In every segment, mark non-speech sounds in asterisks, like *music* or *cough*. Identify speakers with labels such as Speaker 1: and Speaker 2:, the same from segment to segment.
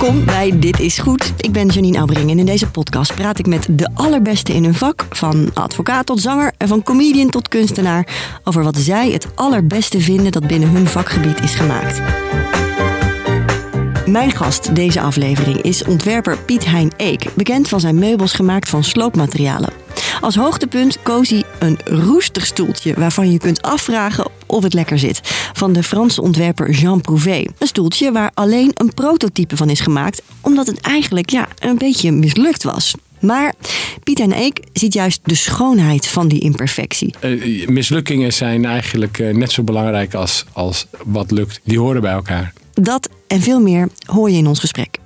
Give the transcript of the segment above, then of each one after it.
Speaker 1: Welkom bij Dit is Goed. Ik ben Janine Aubring en in deze podcast praat ik met de allerbeste in hun vak. Van advocaat tot zanger en van comedian tot kunstenaar. Over wat zij het allerbeste vinden dat binnen hun vakgebied is gemaakt. Mijn gast deze aflevering is ontwerper Piet Hein Eek, bekend van zijn meubels gemaakt van sloopmaterialen. Als hoogtepunt koos hij een roestig stoeltje waarvan je kunt afvragen of het lekker zit. Van de Franse ontwerper Jean Prouvé. Een stoeltje waar alleen een prototype van is gemaakt, omdat het eigenlijk ja, een beetje mislukt was. Maar Piet en Eek ziet juist de schoonheid van die imperfectie.
Speaker 2: Uh, mislukkingen zijn eigenlijk uh, net zo belangrijk als, als wat lukt. Die horen bij elkaar.
Speaker 1: Dat en veel meer hoor je in ons gesprek.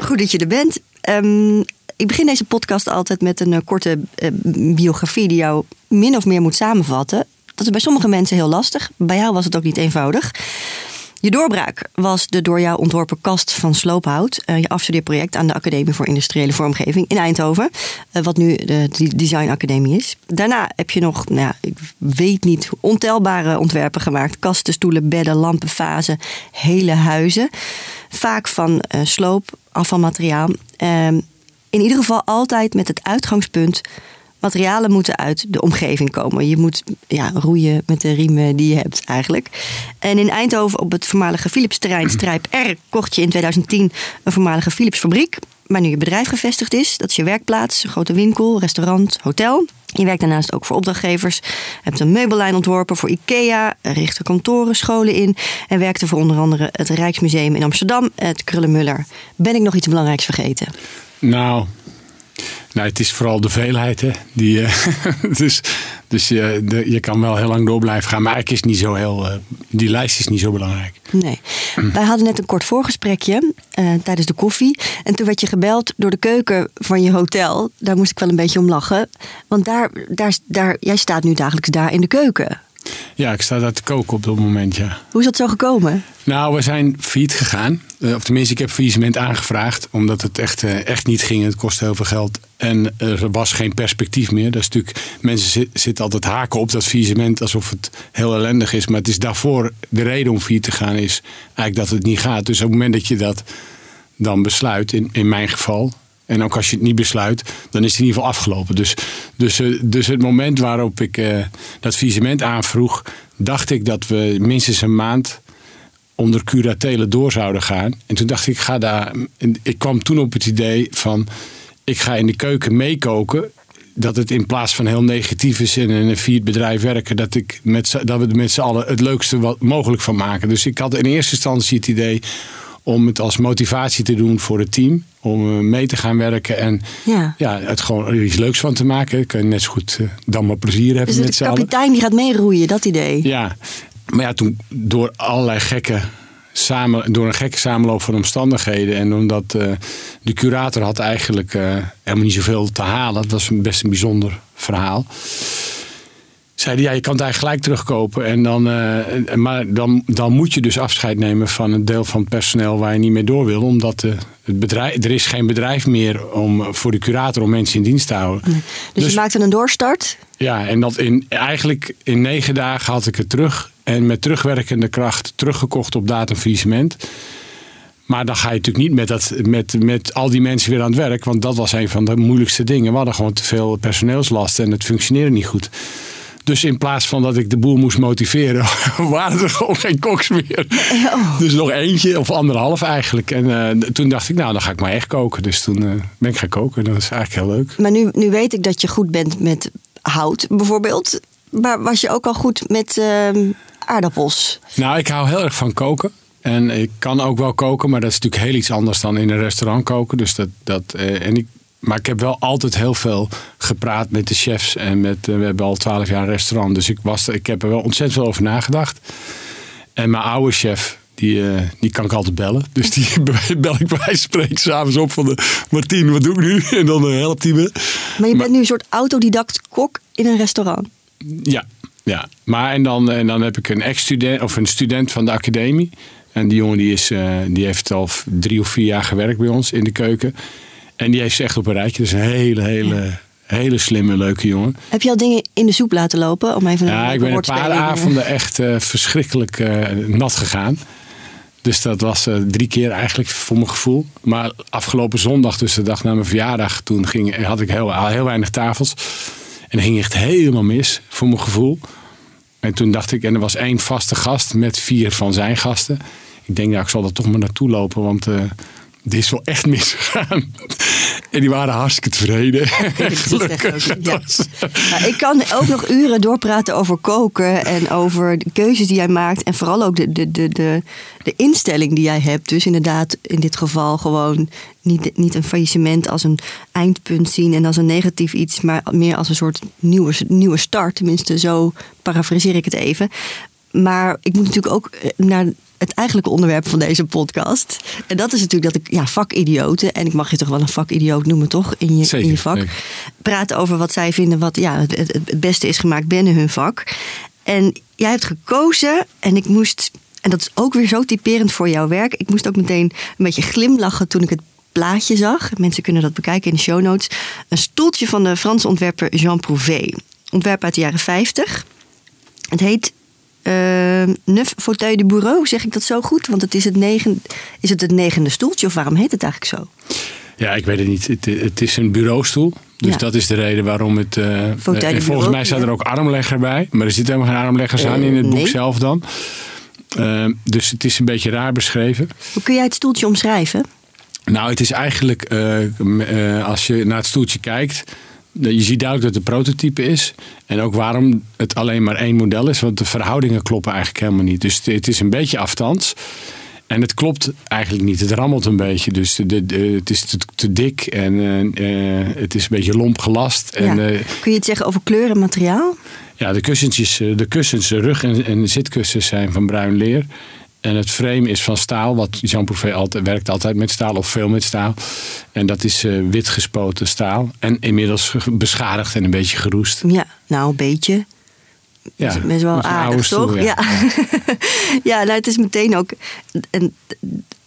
Speaker 1: Goed dat je er bent. Um, ik begin deze podcast altijd met een uh, korte uh, biografie die jou min of meer moet samenvatten. Dat is bij sommige mensen heel lastig. Bij jou was het ook niet eenvoudig. Je doorbraak was de door jou ontworpen kast van Sloophout. Uh, je afstudeerproject aan de Academie voor Industriële Vormgeving in Eindhoven. Wat nu de Design Academie is. Daarna heb je nog, nou ja, ik weet niet, ontelbare ontwerpen gemaakt. Kasten, stoelen, bedden, lampen, vazen, hele huizen. Vaak van sloop, afvalmateriaal. In ieder geval altijd met het uitgangspunt materialen moeten uit de omgeving komen. Je moet ja, roeien met de riemen die je hebt eigenlijk. En in Eindhoven op het voormalige Philips terrein *clears throat* Strijp R kocht je in 2010 een voormalige Philips fabriek. Waar nu je bedrijf gevestigd is. Dat is je werkplaats, een grote winkel, restaurant, hotel. Je werkt daarnaast ook voor opdrachtgevers. Hebt een meubellijn ontworpen voor IKEA, richtte kantoren, scholen in. En werkte voor onder andere het Rijksmuseum in Amsterdam, het Krullenmuller. Ben ik nog iets belangrijks vergeten?
Speaker 2: Nou, nou, het is vooral de veelheid. Hè? Die, uh, *laughs* dus dus je, de, je kan wel heel lang door blijven gaan. Maar eigenlijk is niet zo heel, uh, die lijst is niet zo belangrijk.
Speaker 1: Nee. Wij hadden net een kort voorgesprekje uh, tijdens de koffie. En toen werd je gebeld door de keuken van je hotel. Daar moest ik wel een beetje om lachen. Want daar, daar, daar, jij staat nu dagelijks daar in de keuken.
Speaker 2: Ja, ik sta daar te koken op dat moment, ja.
Speaker 1: Hoe is dat zo gekomen?
Speaker 2: Nou, we zijn failliet gegaan. Uh, of tenminste, ik heb faillissement aangevraagd. Omdat het echt, uh, echt niet ging. Het kostte heel veel geld. En er was geen perspectief meer. Dat is natuurlijk, mensen zitten altijd haken op dat faillissement alsof het heel ellendig is. Maar het is daarvoor de reden om failliet te gaan is eigenlijk dat het niet gaat. Dus op het moment dat je dat dan besluit, in, in mijn geval, en ook als je het niet besluit, dan is het in ieder geval afgelopen. Dus, dus, eh, dus het moment waarop ik uh, dat visement aanvroeg, dacht ik dat we minstens een maand onder curatelen door zouden gaan. En toen dacht ik, ga daar. Ik kwam toen op het idee van, ik ga in de keuken meekoken. Dat het in plaats van heel negatief is in een vier bedrijf werken, dat, ik met, dat we er met z'n allen het leukste wat mogelijk van maken. Dus ik had in eerste instantie het idee om het als motivatie te doen voor het team. Om eh, mee te gaan werken en ja. ja het gewoon er iets leuks van te maken. Dan kun je net zo goed uh, dan maar plezier hebben
Speaker 1: dus
Speaker 2: met
Speaker 1: z'n allen. de kapitein die gaat meeroeien, dat idee?
Speaker 2: Ja, maar ja, toen door allerlei gekke samen, door een gekke samenloop van omstandigheden. En omdat uh, de curator had eigenlijk uh, helemaal niet zoveel te halen. Dat was best een bijzonder verhaal zeiden ja, je kan het eigenlijk gelijk terugkopen. En dan, uh, maar dan, dan moet je dus afscheid nemen van een deel van het personeel waar je niet meer door wil. Omdat de, het bedrijf, er is geen bedrijf meer om, voor de curator om mensen in dienst te houden.
Speaker 1: Nee. Dus, dus, je maakte een doorstart?
Speaker 2: Ja, en dat in, eigenlijk in negen dagen had ik het terug. En met terugwerkende kracht teruggekocht op datumvisement. Maar dan ga je natuurlijk niet met, dat, met, met al die mensen weer aan het werk. Want dat was een van de moeilijkste dingen. We hadden gewoon te veel personeelslast en het functioneerde niet goed. Dus in plaats van dat ik de boel moest motiveren, *laughs* waren er gewoon geen koks meer. Oh. Dus nog eentje of anderhalf eigenlijk. En uh, toen dacht ik, nou dan ga ik maar echt koken. Dus toen uh, ben ik gaan koken. Dat is eigenlijk heel leuk.
Speaker 1: Maar nu, nu weet ik dat je goed bent met hout bijvoorbeeld. Maar was je ook al goed met uh, aardappels?
Speaker 2: Nou, ik hou heel erg van koken. En ik kan ook wel koken, maar dat is natuurlijk heel iets anders dan in een restaurant koken. Dus dat, dat, uh, en ik maar ik heb wel altijd heel veel gepraat met de chefs. En met, uh, we hebben al twaalf jaar een restaurant. Dus ik, was, ik heb er wel ontzettend veel over nagedacht. En mijn oude chef, die, uh, die kan ik altijd bellen. Dus die *laughs* bel ik bij spreken s'avonds op van de Martien, wat doe ik nu? *laughs* En dan uh, helpt hij me.
Speaker 1: Maar je bent nu een soort autodidact kok in een restaurant.
Speaker 2: Ja, ja. Maar en dan, en dan heb ik een ex-student of een student van de academie. En die jongen die, is, die heeft al drie of vier jaar gewerkt bij ons in de keuken. En die heeft ze echt op een rijtje. Dus een hele, hele, Hele slimme, leuke jongen.
Speaker 1: Heb je al dingen in de soep laten lopen? Om even
Speaker 2: ja, ik ben een paar avonden echt uh, verschrikkelijk uh, nat gegaan. Dus dat was uh, drie keer eigenlijk voor mijn gevoel. Maar afgelopen zondag, dus de dag na mijn verjaardag, toen ging, had ik heel, heel weinig tafels. En dat ging echt helemaal mis voor mijn gevoel. En toen dacht ik, en er was één vaste gast met vier van zijn gasten. Ik denk, ja, ik zal er toch maar naartoe lopen, want dit is wel echt misgegaan. En die waren hartstikke tevreden. *laughs*
Speaker 1: Gelukkig. Ja. Nou, ik kan ook nog uren doorpraten over koken en over de keuzes die jij maakt. En vooral ook de, de, de, de, de instelling die jij hebt. Dus inderdaad, in dit geval gewoon niet, niet een faillissement als een eindpunt zien en als een negatief iets, maar meer als een soort nieuwe, nieuwe start. Tenminste, zo parafraseer ik het even. Maar ik moet natuurlijk ook eh, naar het eigenlijke onderwerp van deze podcast. En dat is natuurlijk dat ik, ja, vakidioten, en ik mag je toch wel een vakidioot noemen, toch? In je, in je vak. Praten over wat zij vinden, wat ja, het, het beste is gemaakt binnen hun vak. En jij hebt gekozen, en ik moest, en dat is ook weer zo typerend voor jouw werk. Ik moest ook meteen een beetje glimlachen toen ik het plaatje zag. Mensen kunnen dat bekijken in de show notes. Een stoeltje van de Franse ontwerper Jean Prouvé. Ontwerp uit de jaren 50. Het heet Neuf Fauteuil de Bureau, zeg ik dat zo goed? Want het is het, negen, is het het negende stoeltje of waarom heet het eigenlijk zo?
Speaker 2: Ja, ik weet het niet. Het, het is een bureaustoel. Dus dat is de reden waarom het. Uh, en volgens mij staat er ook armlegger bij. Maar er zitten helemaal geen armleggers aan in het boek zelf dan. Uh, dus het is een beetje raar beschreven.
Speaker 1: Hoe kun jij het stoeltje omschrijven?
Speaker 2: Nou, het is eigenlijk, als je naar het stoeltje kijkt, je ziet duidelijk dat het een prototype is. En ook waarom het alleen maar één model is. Want de verhoudingen kloppen eigenlijk helemaal niet. Dus het is een beetje afstands. En het klopt eigenlijk niet. Het rammelt een beetje. Dus de, de, het is te, te dik en uh, het is een beetje lomp gelast. En,
Speaker 1: uh, Kun je het zeggen over kleur en materiaal?
Speaker 2: Ja, de kussentjes, de kussens, de rug- en, en zitkussens zijn van bruin leer. En het frame is van staal, wat Jean Prouvé altijd, werkt altijd met staal of veel met staal. En dat is uh, wit gespoten staal. En inmiddels beschadigd en een beetje geroest.
Speaker 1: Ja, nou een beetje. Ja, is best wel aardig, toch? ja, ja. *laughs* ja nou, het is meteen ook. En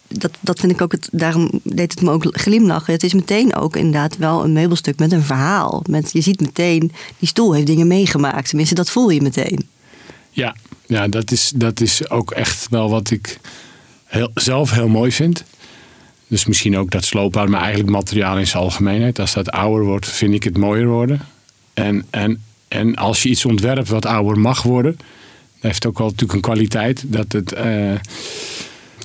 Speaker 1: dat, dat vind ik ook het. Daarom deed het me ook glimlachen. Het is meteen ook inderdaad wel een meubelstuk met een verhaal. Met, je ziet meteen, die stoel heeft dingen meegemaakt. Tenminste, dat voel je meteen.
Speaker 2: Ja, ja dat, is, dat is ook echt wel wat ik heel, zelf heel mooi vind. Dus misschien ook dat sloopbaar, maar eigenlijk materiaal in zijn algemeenheid. Als dat ouder wordt, vind ik het mooier worden. En, en, en als je iets ontwerpt wat ouder mag worden, heeft ook wel natuurlijk een kwaliteit. Dat het. Uh,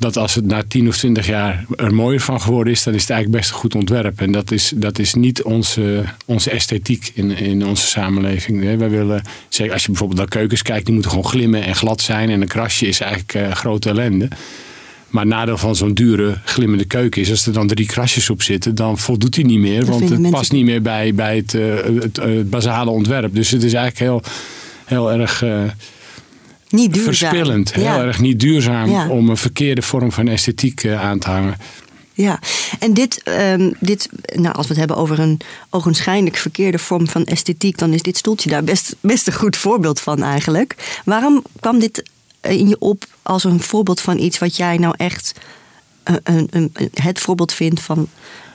Speaker 2: dat als het na 10 of 20 jaar er mooier van geworden is, dan is het eigenlijk best een goed ontwerp. En dat is, dat is niet onze, onze esthetiek in, in onze samenleving. Wij willen, zeker als je bijvoorbeeld naar keukens kijkt, die moeten gewoon glimmen en glad zijn. En een krasje is eigenlijk uh, grote ellende. Maar het nadeel van zo'n dure glimmende keuken is, als er dan drie krasjes op zitten, dan voldoet hij niet meer. want het past niet meer bij, bij het, uh, het, het, basale ontwerp. Dus het is eigenlijk heel, heel erg.
Speaker 1: Niet duurzaam.
Speaker 2: verspillend. Heel erg niet duurzaam om een verkeerde vorm van esthetiek uh, aan te hangen.
Speaker 1: Ja, en dit, um, dit, nou, als we het hebben over een ogenschijnlijk verkeerde vorm van esthetiek, dan is dit stoeltje daar best, best een goed voorbeeld van eigenlijk. Waarom kwam dit in je op als een voorbeeld van iets wat jij nou echt uh, een, een, het voorbeeld vindt van.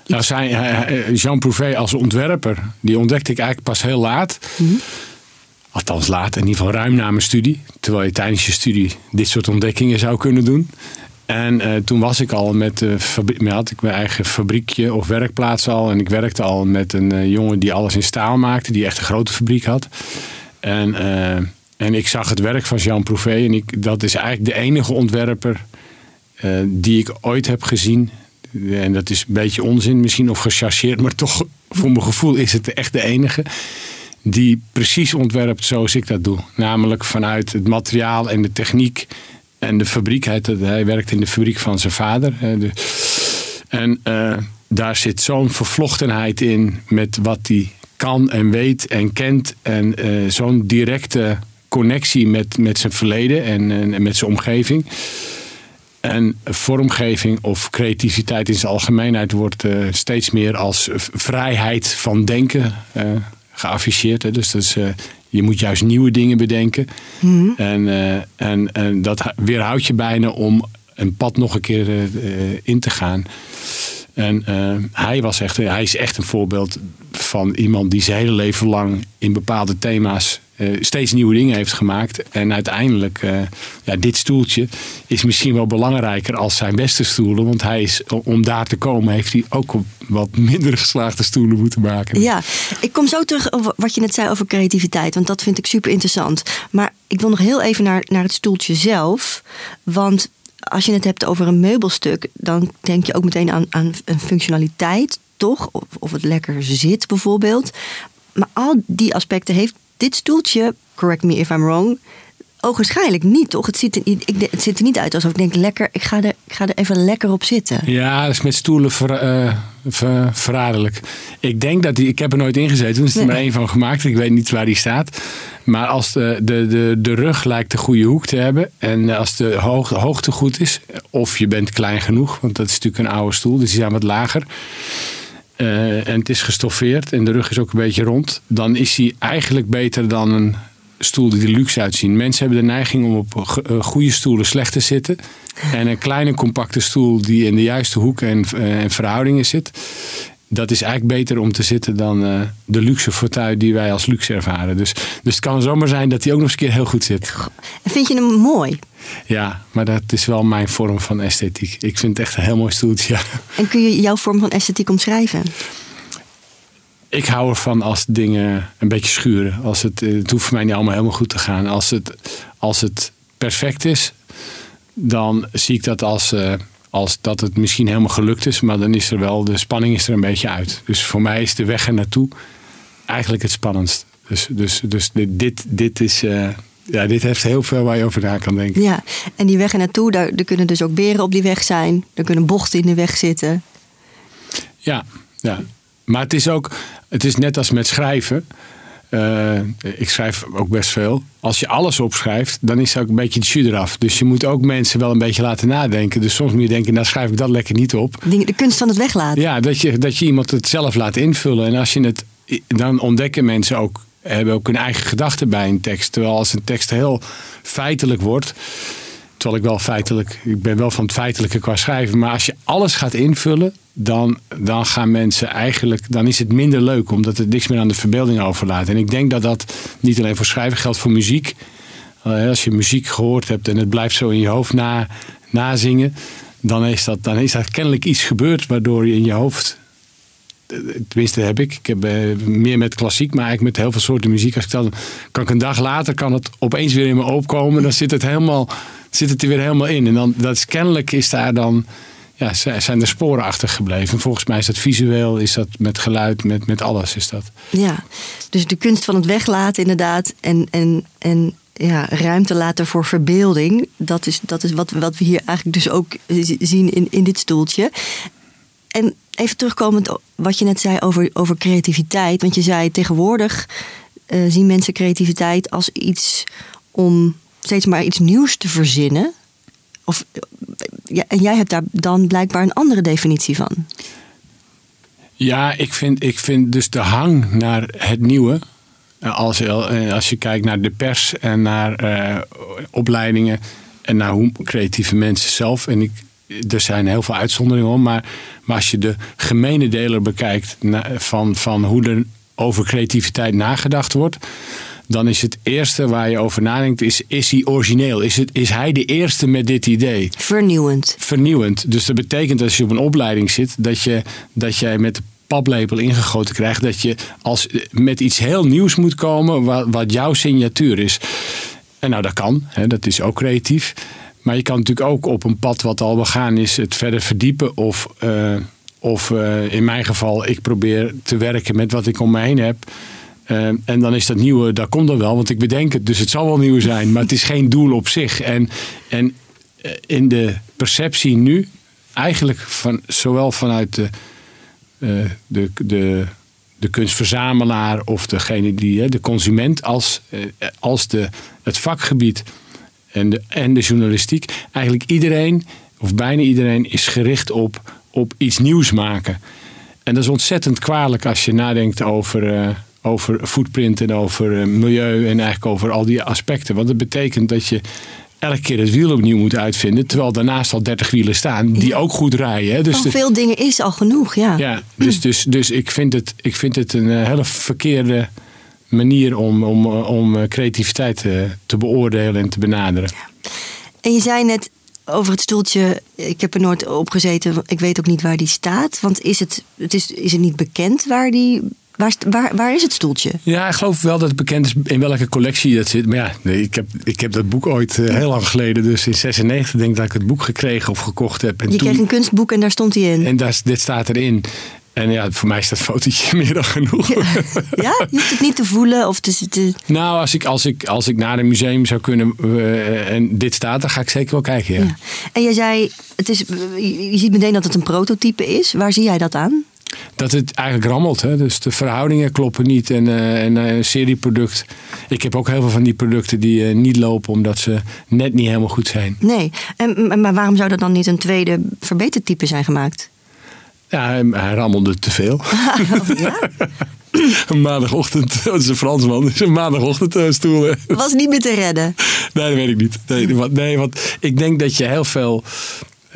Speaker 2: Nou, zijn, Jean Prouvé als ontwerper, die ontdekte ik eigenlijk pas heel laat. Mm -hmm. Althans laat, in ieder geval ruim na mijn studie. Terwijl je tijdens je studie dit soort ontdekkingen zou kunnen doen. En uh, toen was ik al met de fabriek, had ik mijn eigen fabriekje of werkplaats al. En ik werkte al met een uh, jongen die alles in staal maakte, die echt een grote fabriek had. En, en ik zag het werk van Jean Prouvé. En ik, dat is eigenlijk de enige ontwerper die ik ooit heb gezien. En dat is een beetje onzin misschien of gechargeerd, maar toch voor mijn gevoel is het echt de enige die precies ontwerpt zoals ik dat doe. Namelijk vanuit het materiaal en de techniek en de fabriek. Hij, hij werkt in de fabriek van zijn vader. En uh, daar zit zo'n vervlochtenheid in met wat hij kan en weet en kent. En uh, zo'n directe connectie met, met zijn verleden en, en met zijn omgeving. En vormgeving of creativiteit in zijn algemeenheid wordt uh, steeds meer als vrijheid van denken geafficheerd. Hè. Dus dat is, uh, je moet juist nieuwe dingen bedenken. Mm. En, uh, en, en dat weerhoudt je bijna om een pad nog een keer uh, in te gaan. En hij, was echt, hij is echt een voorbeeld van iemand die zijn hele leven lang in bepaalde thema's uh, steeds nieuwe dingen heeft gemaakt. En uiteindelijk, uh, ja, dit stoeltje is misschien wel belangrijker als zijn beste stoelen. Want hij is, om daar te komen, heeft hij ook wat minder geslaagde stoelen moeten maken.
Speaker 1: Ja, ik kom zo terug over wat je net zei over creativiteit. Want dat vind ik super interessant. Maar ik wil nog heel even naar, naar het stoeltje zelf. Want als je het hebt over een meubelstuk, dan denk je ook meteen aan, aan een functionaliteit, toch? Of, of het lekker zit bijvoorbeeld. Maar al die aspecten heeft dit stoeltje, correct me if I'm wrong, ogenschijnlijk niet, toch? Het ziet, er, ik, het ziet er niet uit alsof ik denk, lekker, ik ga er, ik ga er even lekker op zitten.
Speaker 2: Ja, dat is met stoelen ver, uh, ver, verraderlijk. Ik denk dat die, ik heb er nooit in gezeten, toen is er maar één van gemaakt. Ik weet niet waar die staat. Maar als de, de, de, de rug lijkt de goede hoek te hebben en als de hoogte, hoogte goed is, of je bent klein genoeg, want dat is natuurlijk een oude stoel, dus die zijn wat lager. Uh, en het is gestoffeerd en de rug is ook een beetje rond, dan is hij eigenlijk beter dan een stoel die er luxe uitzien. Mensen hebben de neiging om op goede stoelen slecht te zitten. *laughs* En een kleine compacte stoel die in de juiste hoek en, uh, en verhoudingen zit. Dat is eigenlijk beter om te zitten dan uh, de luxe fauteuil die wij als luxe ervaren. Dus, dus het kan zomaar zijn dat hij ook nog eens een keer heel goed zit.
Speaker 1: Vind je hem mooi?
Speaker 2: Ja, maar dat is wel mijn vorm van esthetiek. Ik vind het echt een heel mooi stoeltje. Ja. *laughs*
Speaker 1: En kun je jouw vorm van esthetiek omschrijven?
Speaker 2: Ik hou ervan als dingen een beetje schuren. Als het, het hoeft voor mij niet allemaal helemaal goed te gaan. Als het, als het perfect is, dan zie ik dat als, uh, als dat het misschien helemaal gelukt is. Maar dan is er wel, de spanning is er een beetje uit. Dus voor mij is de weg er naartoe eigenlijk het spannendst. Dus, dus, dus dit, dit is... Uh, ja, dit heeft heel veel waar je over na kan denken.
Speaker 1: Ja, en die weg naartoe, daar, er kunnen dus ook beren op die weg zijn. Er kunnen bochten in de weg zitten.
Speaker 2: Ja, ja. Maar het is ook, het is net als met schrijven. Uh, ik schrijf ook best veel. Als je alles opschrijft, dan is er ook een beetje de jus eraf. Dus je moet ook mensen wel een beetje laten nadenken. Dus soms moet je denken, nou schrijf ik dat lekker niet op.
Speaker 1: De kunst van het weglaten.
Speaker 2: Ja, dat je, dat je iemand het zelf laat invullen. En als je het, dan ontdekken mensen ook, hebben ook hun eigen gedachten bij een tekst. Terwijl als een tekst heel feitelijk wordt. Terwijl ik wel feitelijk, ik ben wel van het feitelijke qua schrijven. Maar als je alles gaat invullen, dan, dan gaan mensen eigenlijk, dan is het minder leuk, omdat het niks meer aan de verbeelding overlaat. En ik denk dat dat niet alleen voor schrijven geldt, voor muziek. Als je muziek gehoord hebt en het blijft zo in je hoofd na, nazingen, dan is, dat, dan is dat kennelijk iets gebeurd waardoor je in je hoofd. Tenminste, heb ik. Ik heb meer met klassiek, maar eigenlijk met heel veel soorten muziek. Als ik dan kan ik een dag later kan het opeens weer in me opkomen. Dan zit het helemaal, zit het er weer helemaal in. En dan dat is kennelijk is daar dan ja, zijn er sporen achter gebleven. Volgens mij is dat visueel, is dat met geluid, met, met alles is dat.
Speaker 1: Ja, dus de kunst van het weglaten inderdaad. En, en, en ja, ruimte laten voor verbeelding. Dat is, dat is wat, wat we hier eigenlijk dus ook zien in, in dit stoeltje. En even terugkomend wat je net zei over, over creativiteit. Want je zei tegenwoordig uh, zien mensen creativiteit als iets om steeds maar iets nieuws te verzinnen. Of, ja, en jij hebt daar dan blijkbaar een andere definitie van.
Speaker 2: Ja, ik vind, ik vind dus de hang naar het nieuwe. Als, als je kijkt naar de pers en naar opleidingen en naar hoe creatieve mensen zelf. En ik, er zijn heel veel uitzonderingen om, maar, maar als je de gemene deler bekijkt van, van hoe er over creativiteit nagedacht wordt dan is het eerste waar je over nadenkt, is, is hij origineel? Is, het, is hij de eerste met dit idee?
Speaker 1: Vernieuwend.
Speaker 2: Vernieuwend. Dus dat betekent als je op een opleiding zit, dat, je, dat jij met de paplepel ingegoten krijgt, dat je als, met iets heel nieuws moet komen, wat, wat jouw signatuur is. En nou, dat kan, hè, dat is ook creatief. Maar je kan natuurlijk ook op een pad wat al begaan is, het verder verdiepen. Of, uh, of uh, in mijn geval, ik probeer te werken met wat ik om me heen heb. Uh, en dan is dat nieuwe, daar komt er wel, want ik bedenk het. Dus het zal wel nieuw zijn, maar het is geen doel op zich. En, en in de perceptie nu, eigenlijk van, zowel vanuit de, de, de, de kunstverzamelaar of degene die, de consument, als, als de, het vakgebied en de, en de journalistiek, eigenlijk iedereen, of bijna iedereen, is gericht op, op iets nieuws maken. En dat is ontzettend kwalijk als je nadenkt over over footprint en over milieu en eigenlijk over al die aspecten. Want dat betekent dat je elke keer het wiel opnieuw moet uitvinden. Terwijl daarnaast al 30 wielen staan die ook goed rijden. Hè. Dus
Speaker 1: Van
Speaker 2: de-
Speaker 1: veel dingen is al genoeg, ja.
Speaker 2: ja, dus, dus, dus ik, vind het, ik vind het een eh, hele verkeerde manier om, om, om eh, creativiteit eh, te beoordelen en te benaderen.
Speaker 1: En je zei net over het stoeltje, ik heb er nooit op gezeten, ik weet ook niet waar die staat. Want is het, het is, is het niet bekend waar die. Waar, waar, waar is het stoeltje?
Speaker 2: Ja, ik geloof wel dat het bekend is in welke collectie dat zit. Maar ja, nee, ik, heb, ik heb dat boek ooit eh, heel lang geleden, dus in 96 denk ik dat ik het boek gekregen of gekocht heb. En,
Speaker 1: Je
Speaker 2: toen,
Speaker 1: kreeg een kunstboek en daar stond hij in.
Speaker 2: en daar, dit staat erin. En ja, voor mij is dat fotootje *laughs* meer dan genoeg.
Speaker 1: Ja, je hoeft het niet te voelen of te. te
Speaker 2: Nou, als ik, als, ik, als ik naar een museum zou kunnen eh, en dit staat, dan ga ik zeker wel kijken. Ja.
Speaker 1: ja. En jij zei, het is, je je ziet meteen dat het een prototype is. Waar zie jij dat aan?
Speaker 2: Dat het eigenlijk rammelt. Hè? Dus de verhoudingen kloppen niet. En, eh, en eh, een serieproduct. Ik heb ook heel veel van die producten die eh, niet lopen omdat ze net niet helemaal goed zijn.
Speaker 1: Nee. En, maar waarom zou er dan niet een tweede verbetertype zijn gemaakt?
Speaker 2: Ja, hij, hij rammelde te veel. *laughs*
Speaker 1: ja?
Speaker 2: een maandagochtend, *laughs* dat is een Fransman, dus een maandagochtend eh, stoel.
Speaker 1: Was niet meer te redden.
Speaker 2: Nee, dat weet ik niet. Nee, want, nee, want ik denk dat je heel veel.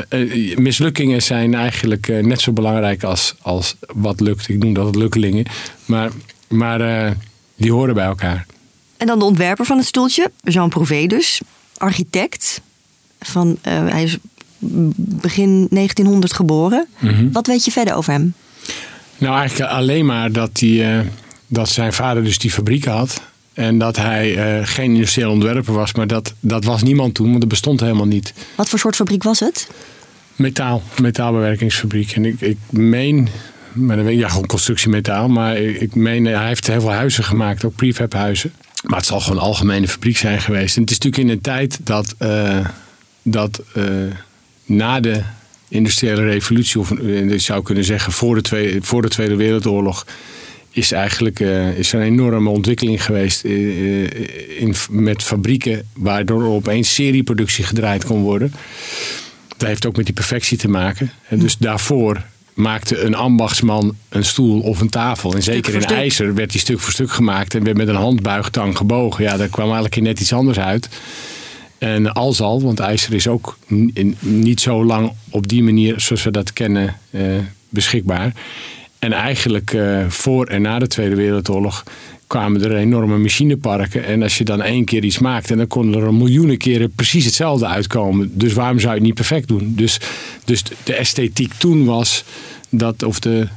Speaker 2: eh, mislukkingen zijn eigenlijk eh, net zo belangrijk als, als wat lukt. Ik noem dat het lukkelingen. Maar, maar eh, die horen bij elkaar.
Speaker 1: En dan de ontwerper van het stoeltje, Jean Prouvé dus, architect. Van, eh, hij is begin 1900 geboren. Wat weet je verder over hem?
Speaker 2: Nou, eigenlijk alleen maar dat, hij, eh, dat zijn vader dus die fabrieken had. En dat hij eh, geen industrieel ontwerper was. Maar dat, dat was niemand toen, want dat bestond helemaal niet.
Speaker 1: Wat voor soort fabriek was het?
Speaker 2: Metaal, metaalbewerkingsfabriek. En ik, ik meen, maar dan weet ik, ja, gewoon constructiemetaal. Maar ik, ik meen, hij heeft heel veel huizen gemaakt, ook prefabhuizen. Maar het zal gewoon een algemene fabriek zijn geweest. En het is natuurlijk in een tijd dat, eh, dat na de industriële revolutie, of je zou kunnen zeggen voor de Tweede, voor de tweede Wereldoorlog, is eigenlijk eh, is er een enorme ontwikkeling geweest eh, eh, in, met fabrieken, waardoor er opeens serieproductie gedraaid kon worden. Dat heeft ook met die perfectie te maken. En dus daarvoor maakte een ambachtsman een stoel of een tafel. En zeker in ijzer werd die stuk voor stuk gemaakt en werd met een handbuigtang gebogen. Ja, daar kwam eigenlijk net iets anders uit. En al, want ijzer is ook niet zo lang op die manier zoals we dat kennen eh, beschikbaar. En eigenlijk eh, voor en na de Tweede Wereldoorlog kwamen er enorme machineparken. En als je dan één keer iets maakt, en dan konden er miljoenen keren precies hetzelfde uitkomen. Dus waarom zou je het niet perfect doen? Dus, dus de esthetiek toen was dat, of de,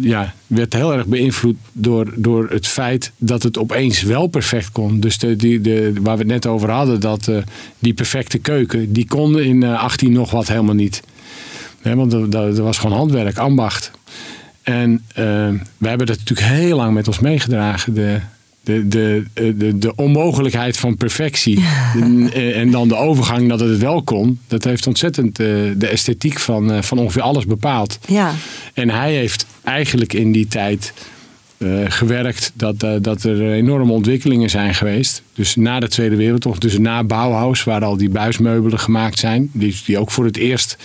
Speaker 2: ja, werd heel erg beïnvloed door, door het feit dat het opeens wel perfect kon. Dus de, die, de, waar we het net over hadden, dat eh, die perfecte keuken, die kon in eh, 18 nog wat helemaal niet. Hè, want er, was gewoon handwerk, ambacht. En eh, we hebben dat natuurlijk heel lang met ons meegedragen. De, de, de, de, de onmogelijkheid van perfectie. En, eh, en dan de overgang dat het wel kon. Dat heeft ontzettend eh, de esthetiek van, eh, van ongeveer alles bepaald.
Speaker 1: Ja.
Speaker 2: En hij heeft eigenlijk in die tijd gewerkt dat, dat er enorme ontwikkelingen zijn geweest. Dus na de Tweede Wereldoorlog, dus na Bauhaus, waar al die buismeubelen gemaakt zijn, die, die ook voor het eerst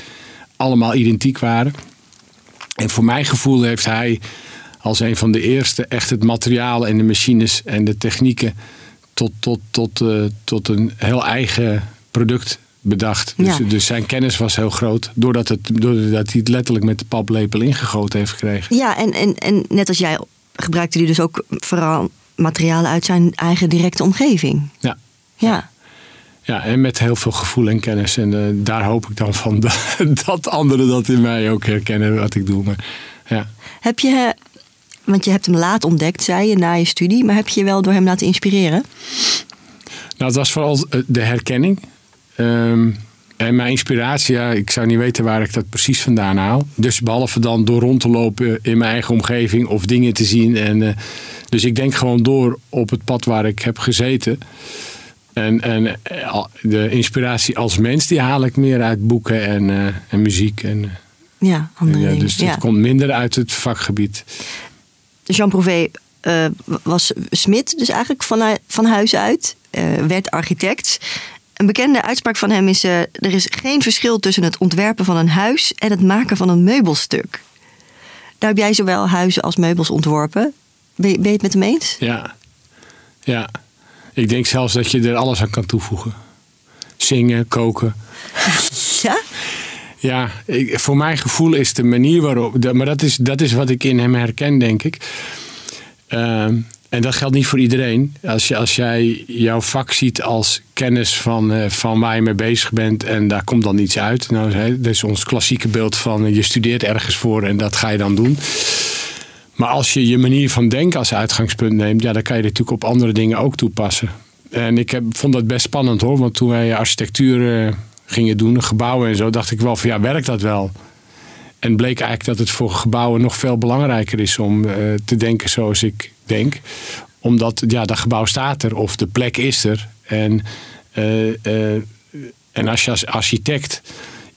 Speaker 2: allemaal identiek waren. En voor mijn gevoel heeft hij als een van de eerste echt het materiaal en de machines en de technieken tot, tot, tot, eh, tot een heel eigen product bedacht. Dus,
Speaker 1: Ja.
Speaker 2: dus zijn kennis was heel groot, doordat, het, doordat hij het letterlijk met de paplepel ingegoten heeft gekregen.
Speaker 1: Ja, en, en, en net als jij gebruikte hij dus ook vooral materialen uit zijn eigen directe omgeving.
Speaker 2: Ja.
Speaker 1: Ja.
Speaker 2: Ja, en met heel veel gevoel en kennis. En eh, daar hoop ik dan van dat, *laughs* dat anderen dat in mij ook herkennen wat ik doe. Maar, ja.
Speaker 1: Heb je, want je hebt hem laat ontdekt, zei je, na je studie. Maar heb je je wel door hem laten inspireren?
Speaker 2: Nou, het was vooral eh, de herkenning. Ehm, en mijn inspiratie, ja, ik zou niet weten waar ik dat precies vandaan haal. Dus behalve dan door rond te lopen in mijn eigen omgeving of dingen te zien. En, eh, dus ik denk gewoon door op het pad waar ik heb gezeten. En, en eh, de inspiratie als mens, die haal ik meer uit boeken en, en muziek. En,
Speaker 1: Ja, andere
Speaker 2: ja,
Speaker 1: dingen.
Speaker 2: dus
Speaker 1: Ja.
Speaker 2: komt minder uit het vakgebied.
Speaker 1: Jean Prouvé eh, was smid, dus eigenlijk van, van huis uit. eh, werd architect. Een bekende uitspraak van hem is: eh, er is geen verschil tussen het ontwerpen van een huis en het maken van een meubelstuk. Daar heb jij zowel huizen als meubels ontworpen. Ben je, ben je het met hem eens?
Speaker 2: Ja. ja, ik denk zelfs dat je er alles aan kan toevoegen. zingen, koken. *laughs*
Speaker 1: Ja?
Speaker 2: Ja, voor mijn gevoel is de manier waarop. maar dat is, dat is wat ik in hem herken, denk ik. Ehm, en dat geldt niet voor iedereen. Als, je, als jij jouw vak ziet als kennis van, eh, van waar je mee bezig bent en daar komt dan iets uit. Nou, dat is ons klassieke beeld van eh, je studeert ergens voor en dat ga je dan doen. Maar als je je manier van denken als uitgangspunt neemt, ja, dan kan je dit natuurlijk op andere dingen ook toepassen. En ik heb, vond dat best spannend hoor, want toen wij architectuur eh, gingen doen, gebouwen en zo, dacht ik wel van ja, werkt dat wel? En bleek eigenlijk dat het voor gebouwen nog veel belangrijker is om eh, te denken zoals ik denk. Omdat ja, dat gebouw staat er of de plek is er. En, eh, eh, en als je als architect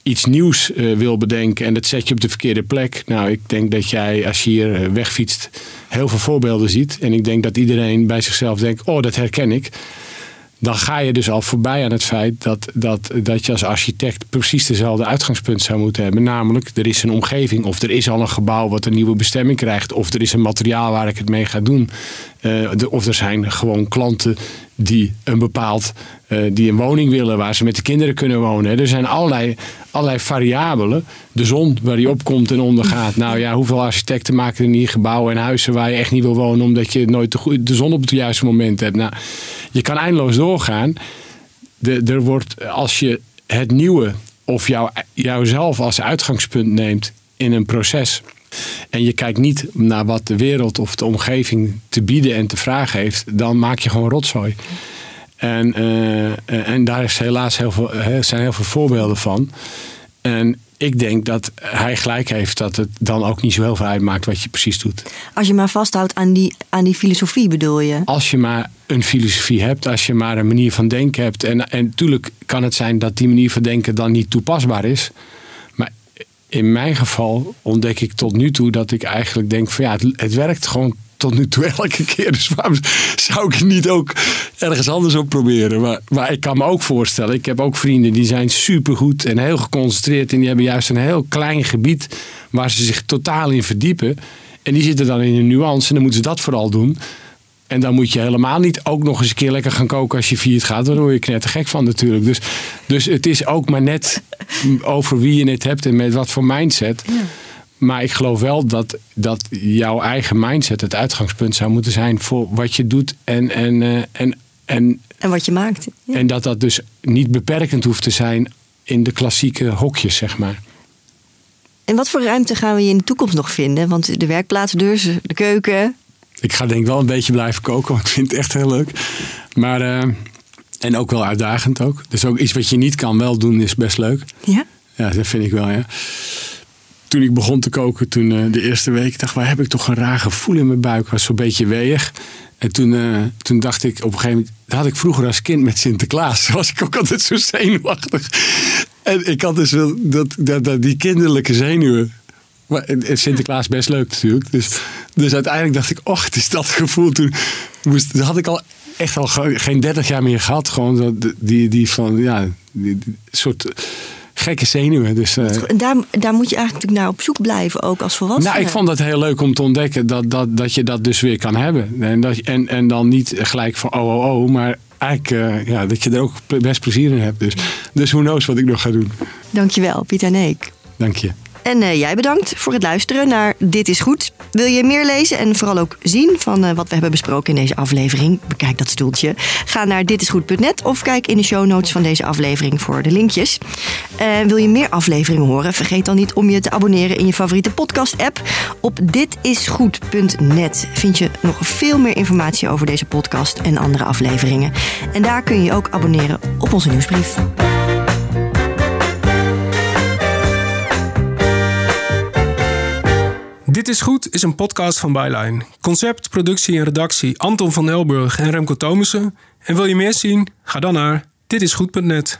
Speaker 2: iets nieuws wil bedenken en dat zet je op de verkeerde plek. Nou, ik denk dat jij als je hier wegfietst heel veel voorbeelden ziet. En ik denk dat iedereen bij zichzelf denkt, oh dat herken ik. Dan ga je dus al voorbij aan het feit dat, dat, dat je als architect precies dezelfde uitgangspunt zou moeten hebben. Namelijk, er is een omgeving of er is al een gebouw wat een nieuwe bestemming krijgt. Of er is een materiaal waar ik het mee ga doen. Eh, de- of er zijn gewoon klanten die een bepaald, eh, die een woning willen waar ze met de kinderen kunnen wonen. Er zijn allerlei, allerlei variabelen. De zon waar die opkomt en ondergaat. *laughs* Nou ja, hoeveel architecten maken er niet gebouwen en huizen waar je echt niet wil wonen omdat je nooit de zon op het juiste moment hebt. Nou, je kan eindeloos doorgaan. De, er wordt, als je het nieuwe of jou, jouzelf als uitgangspunt neemt in een proces. En je kijkt niet naar wat de wereld of de omgeving te bieden en te vragen heeft, dan maak je gewoon rotzooi. En, eh, en daar is helaas heel veel, zijn heel veel voorbeelden van. En ik denk dat hij gelijk heeft dat het dan ook niet zo heel veel uitmaakt wat je precies doet.
Speaker 1: Als je maar vasthoudt aan die, aan die filosofie, bedoel je?
Speaker 2: Als je maar een filosofie hebt, als je maar een manier van denken hebt. En, en natuurlijk kan het zijn dat die manier van denken dan niet toepasbaar is. In mijn geval ontdek ik tot nu toe dat ik eigenlijk denk van ja, het, het werkt gewoon tot nu toe *laughs* elke keer. Dus waarom zou ik het niet ook ergens anders op proberen? Maar, maar ik kan me ook voorstellen, ik heb ook vrienden die zijn supergoed en heel geconcentreerd. En die hebben juist een heel klein gebied waar ze zich totaal in verdiepen. En die zitten dan in een nuance en dan moeten ze dat vooral doen. En dan moet je helemaal niet ook nog eens een keer lekker gaan koken als je viert gaat. Daar word je knettergek van natuurlijk. Dus, dus het is ook maar net over wie je het hebt en met wat voor mindset. Maar ik geloof wel dat, dat jouw eigen mindset het uitgangspunt zou moeten zijn voor wat je doet. En, en, eh, en, en,
Speaker 1: En wat je maakt. Ja.
Speaker 2: en dat dat dus niet beperkend hoeft te zijn in de klassieke hokjes, zeg maar.
Speaker 1: En wat voor ruimte gaan we je in de toekomst nog vinden? Want de werkplaats dus, de keuken.
Speaker 2: Ik ga denk ik wel een beetje blijven koken, want ik vind het echt heel leuk. Maar, eh, en ook wel uitdagend ook. Dus ook iets wat je niet kan wel doen is best leuk.
Speaker 1: Ja?
Speaker 2: Ja, dat vind ik wel, ja. Toen ik begon te koken, toen eh, de eerste week, dacht ik, waar heb ik toch een raar gevoel in mijn buik. was zo'n beetje weeg. En toen, eh, toen dacht ik op een gegeven moment, dat had ik vroeger als kind met Sinterklaas. *laughs* was ik ook altijd zo zenuwachtig. En ik had dus wel dat, dat, dat, die kinderlijke zenuwen. Maar en Sinterklaas best leuk natuurlijk. Dus, dus uiteindelijk dacht ik, och, het is dat gevoel. Toen moest, dat had ik al echt al ge- geen 30 jaar meer gehad. Gewoon dat, die, die van, ja, die, die soort gekke zenuwen. Dus, eh,
Speaker 1: En Daar, daar moet je eigenlijk natuurlijk naar op zoek blijven, ook als volwassene.
Speaker 2: nou, ik vond het heel leuk om te ontdekken dat, dat, dat je dat dus weer kan hebben. En, dat, en, en dan niet gelijk van oh, oh, oh, maar eigenlijk eh, ja, dat je er ook best plezier in hebt. Dus, dus who knows wat ik nog ga doen.
Speaker 1: Dankjewel, Pieter Neek.
Speaker 2: Dank je.
Speaker 1: En eh, jij bedankt voor het luisteren naar Dit is Goed. Wil je meer lezen en vooral ook zien van eh, wat we hebben besproken in deze aflevering? Bekijk dat stoeltje. Ga naar ditisgoed.net of kijk in de show notes van deze aflevering voor de linkjes. Eh, wil je meer afleveringen horen? Vergeet dan niet om je te abonneren in je favoriete podcast-app. Op ditisgoed.net vind je nog veel meer informatie over deze podcast en andere afleveringen. En daar kun je ook abonneren op onze nieuwsbrief.
Speaker 3: Dit is Goed is een podcast van Byline. Concept, productie en redactie Anton van Elburg en Remco Thomussen. En wil je meer zien? Ga dan naar ditisgoed.net.